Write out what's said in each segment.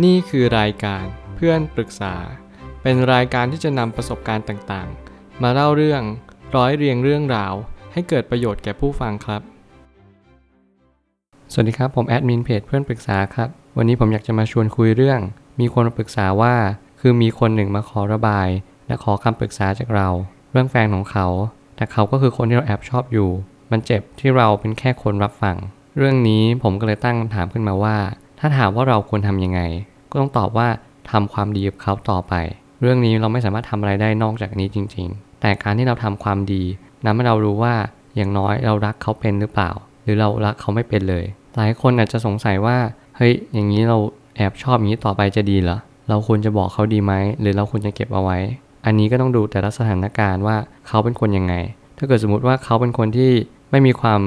นี่คือรายการเพื่อนปรึกษา เป็นรายการที่จะนำประสบการณ์ต่างๆ มาเล่าเรื่องร้อยเรียงเรื่องราว ให้เกิดประโยชน์แก่ผู้ฟังครับ สวัสดีครับ ผมแอดมินเพจเพื่อนปรึกษาครับ วันนี้ผมอยากจะมาชวนคุยเรื่อง มีคนปรึกษาว่า คือมีคนหนึ่งมาขอระบาย และขอคำปรึกษาจากเรา เรื่องแฟนของเขา แต่เขาก็คือคนที่เราแอบชอบอยู่ มันเจ็บที่เราเป็นแค่คนรับฟัง เรื่องนี้ผมก็เลยตั้งคำถามขึ้นมาว่า ถ้าถามว่าเราควรทำยังไง ก็ต้องตอบว่าทำความดีกับเขาต่อไป เรื่องนี้เราไม่สามารถทำอะไรได้นอกจากนี้จริง ๆ แต่การที่เราทำความดีนำให้เรารู้ว่าอย่างน้อยเรารักเขาเป็นหรือเปล่า หรือเรารักเขาไม่เป็นเลย หลายคนอาจจะสงสัยว่าเฮ้ยอย่างนี้เราแอบชอบอย่างนี้ต่อไปจะดีเหรอเราควรจะบอกเขาดีไหมหรือเราควรจะเก็บเอาไว้ อันนี้ก็ต้องดูแต่ละสถานการณ์ว่าเขาเป็นคนยังไง ถ้าเกิดสมมติว่าเขาเป็นคนที่ไม่มีความ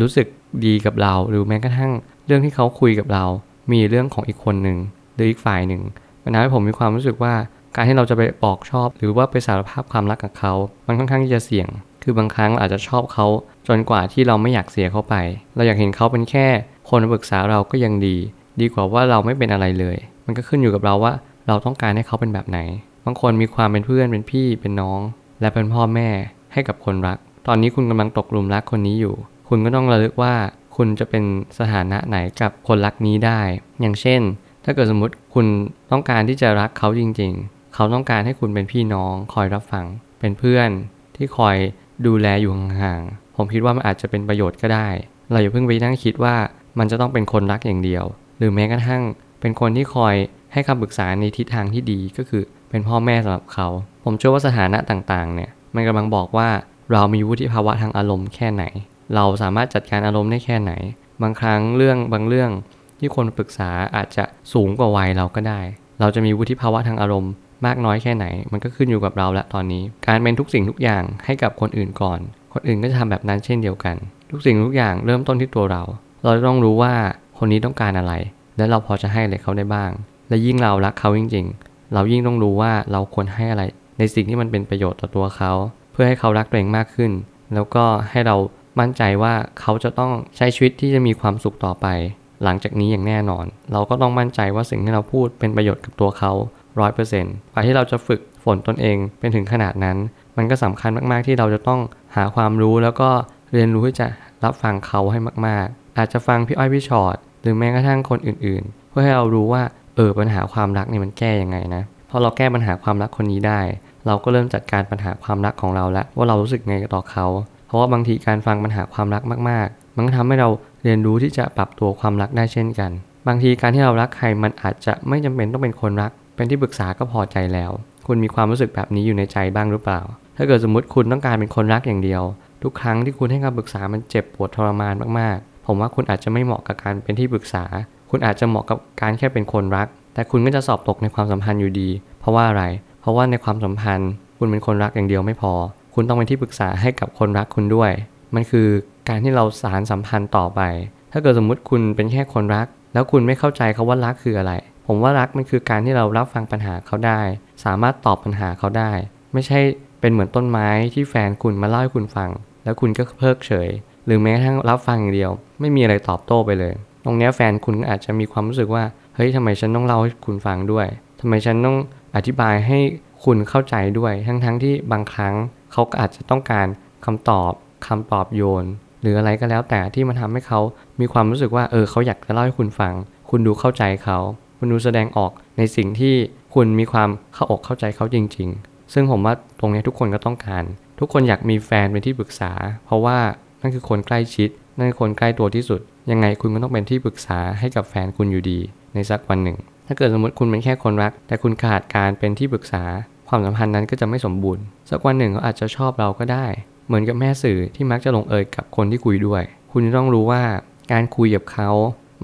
รู้สึกดีกับเรา หรือแม้กระทั่งเรื่องที่เขาคุยกับเรา มีเรื่องของอีกคนหนึ่งหรืออีกฝ่ายหนึ่งมันทำให้ผมมีความรู้สึกว่าการที่เราจะไปบอกชอบ หรือว่าไปสารภาพความรักกับเขา มันค่อนข้างที่จะเสี่ยง คือบางครั้งเราอาจจะชอบเขา จนกว่าที่เราไม่อยากเสียเขาไป เราอยากเห็นเขาเป็นแค่ คนปรึกษาเราก็ยังดี ดีกว่าว่าเราไม่เป็นอะไรเลย มันก็ขึ้นอยู่กับเราว่า เราต้องการให้เขาเป็นแบบไหน บางคนมีความเป็นเพื่อนเป็นพี่เป็นน้อง และเป็นพ่อแม่ให้กับคนรัก ตอนนี้คุณกำลังตกหลุมรักคนนี้อยู่ คุณก็ต้องระลึกว่า คุณจะเป็นสถานะไหนกับคนรักนี้ได้ อย่างเช่น ถ้าเกิดสมมติคุณต้องการที่จะรักเขาจริง ๆ เขาต้องการให้คุณเป็นพี่น้อง คอยรับฟัง เป็นเพื่อน ที่คอยดูแลอยู่ห่างๆ ผมคิดว่ามันอาจจะเป็นประโยชน์ก็ได้ เราอย่าเพิ่งไปนั่งคิดว่ามันจะต้องเป็นคนรักอย่างเดียว หรือแม้กระทั่งเป็นคนที่คอยให้คำปรึกษาในทิศทางที่ดีก็คือเป็นพ่อแม่สำหรับเขา ผมเชื่อว่าสถานะต่างๆ เนี่ย มันกำลังบอกว่าเรามีวุฒิภาวะทางอารมณ์แค่ไหน เราสามารถจัดการอารมณ์ได้แค่ไหน บางครั้งเรื่องบางเรื่องที่คนปรึกษาอาจจะสูงกว่าวัยเราก็ได้ เราจะมีวุฒิภาวะทางอารมณ์มากน้อยแค่ไหน มันก็ขึ้นอยู่กับเราละตอนนี้ การเป็นทุกสิ่งทุกอย่างให้กับคนอื่นก่อน คนอื่นก็จะทำแบบนั้นเช่นเดียวกัน ทุกสิ่งทุกอย่างเริ่มต้นที่ตัวเรา เราต้องรู้ว่าคนนี้ต้องการอะไร และเราพอจะให้อะไรเขาได้บ้าง และยิ่งเรารักเขาจริง ๆ เรายิ่งต้องรู้ว่าเราควรให้อะไร ในสิ่งที่มันเป็นประโยชน์ต่อตัวเขา เพื่อให้เขารักตัวเองมากขึ้น แล้วก็ให้เรา มั่นใจว่าเขาจะต้องใช้ชีวิตที่จะมีความสุขต่อไป หลังจากนี้อย่างแน่นอน เราก็ต้องมั่นใจว่าสิ่งที่เราพูดเป็นประโยชน์กับตัวเขาร้อยเปอร์เซ็นต์กว่าที่เราจะฝึกฝนตนเองเป็นถึงขนาดนั้น มันก็สำคัญมาก ๆ ที่เราจะต้องหาความรู้แล้วก็เรียนรู้ที่จะรับฟังเขาให้มาก ๆ อาจจะฟังพี่อ้อยพี่ชอ็อตหรือแม้กระทั่งคนอื่น ๆ เพื่อให้เรารู้ว่าเออปัญหาความรักนี่มันแก้ยังไงนะพอเราแก้ปัญหาความรักคนนี้ได้ เราก็เริ่มจัดการปัญหาความรักของเราแล้วว่าเรารู้สึกไงต่อเขา เพราะว่าบางทีการฟังปัญหาความรักมากๆ มันก็ทำให้เราเรียนรู้ที่จะปรับตัวความรักได้เช่นกัน บางทีการที่เรารักใครมันอาจจะไม่จำเป็นต้องเป็นคนรัก เป็นที่ปรึกษาก็พอใจแล้ว คุณมีความรู้สึกแบบนี้อยู่ในใจบ้างหรือเปล่า ถ้าเกิดสมมติคุณต้องการเป็นคนรักอย่างเดียว ทุกครั้งที่คุณให้คำปรึกษามันเจ็บปวดทรมานมากๆ ผมว่าคุณอาจจะไม่เหมาะกับการเป็นที่ปรึกษา คุณอาจจะเหมาะกับการแค่เป็นคนรัก แต่คุณก็จะสอบตกในความสัมพันธ์อยู่ดี เพราะว่าอะไร เพราะว่าในความสัมพันธ์ คุณเป็นคนรักอย่างเดียวไม่พอ คุณต้องเป็นที่ปรึกษาให้กับคนรักคุณด้วย มันคือการที่เราสารสัมพันธ์ต่อไป ถ้าเกิดสมมุติคุณเป็นแค่คนรัก แล้วคุณไม่เข้าใจเขาว่ารักคืออะไร ผมว่ารักมันคือการที่เรารับฟังปัญหาเขาได้ สามารถตอบปัญหาเขาได้ ไม่ใช่เป็นเหมือนต้นไม้ที่แฟนคุณมาเล่าให้คุณฟัง แล้วคุณก็เพิกเฉย หรือแม้กระทั่งรับฟังอย่างเดียว ไม่มีอะไรตอบโต้ไปเลย ตรงนี้แฟนคุณอาจจะมีความรู้สึกว่า เฮ้ยทำไมฉันต้องเล่าให้คุณฟังด้วยทำไมฉันต้องอธิบายให้ คุณเข้าใจด้วย ทั้งๆทที่บางครั้งเขาก็อาจจะต้องการคำตอบคำปลอบโยน หรืออะไรก็แล้วแต่ที่มันทาให้เขามีความรู้สึกว่าเออเขาอยากจะเล่าให้คุณฟัง คุณดูเข้าใจเขา คุณดูแสดงออกในสิ่งที่คุณมีความเข้าอกเข้าใจเขาจริง ๆ ซึ่งผมว่าตรงนี้ทุกคนก็ต้องการ ทุกคนอยากมีแฟนเป็นที่ปรึกษา เพราะว่านั่นคือคนใกล้ชิด นั่นคือคนใกล้ตัวที่สุด ยังไงคุณก็ต้องเป็นที่ปรึกษาให้กับแฟนคุณอยู่ดี ในสักวันหนึ่ง ถ้าเกิดสมมติคุณเป็นแค่คนรัก แต่คุณขาดการเป็นที่ปรึกษา ความสัมพันธ์นั้นก็จะไม่สมบูรณ์ สักวันหนึ่งเขาอาจจะชอบเราก็ได้ เหมือนกับแม่สื่อที่มักจะลงเอยกับคนที่คุยด้วย คุณต้องรู้ว่าการคุยกับเขา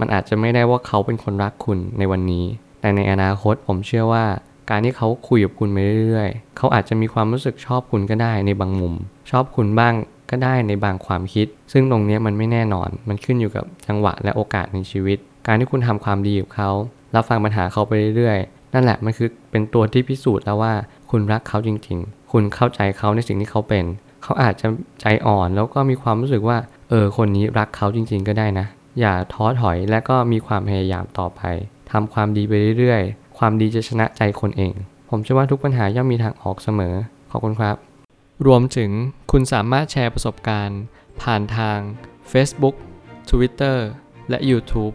มันอาจจะไม่ได้ว่าเขาเป็นคนรักคุณในวันนี้ แต่ในอนาคตผมเชื่อว่า การที่เขาคุยกับคุณไปเรื่อยๆ เขาอาจจะมีความรู้สึกชอบคุณก็ได้ในบางมุม ชอบคุณบ้างก็ได้ในบางความคิด ซึ่งตรงนี้มันไม่แน่นอน มันขึ้นอยู่กับจังหวะและโอกาสในชีวิต การที่คุณทำความดีกับเขา รับฟังปัญหาเขาไปเรื่อยๆ นั่นแหละมันคือเป็นตัวที่พิสูจน์แล้วว่าคุณรักเขาจริงๆ คุณเข้าใจเขาในสิ่งที่เขาเป็น เขาอาจจะใจอ่อนแล้วก็มีความรู้สึกว่า เออ คนนี้รักเขาจริง ๆ ก็ได้นะ อย่าท้อถอยและก็มีความพยายามต่อไป ทำความดีไปเรื่อยๆ ความดีจะชนะใจคนเอง ผมเชื่อว่าทุกปัญหาย่อมมีทางออกเสมอ ขอบคุณครับ รวมถึงคุณสามารถแชร์ประสบการณ์ ผ่านทาง Facebook Twitter และ YouTube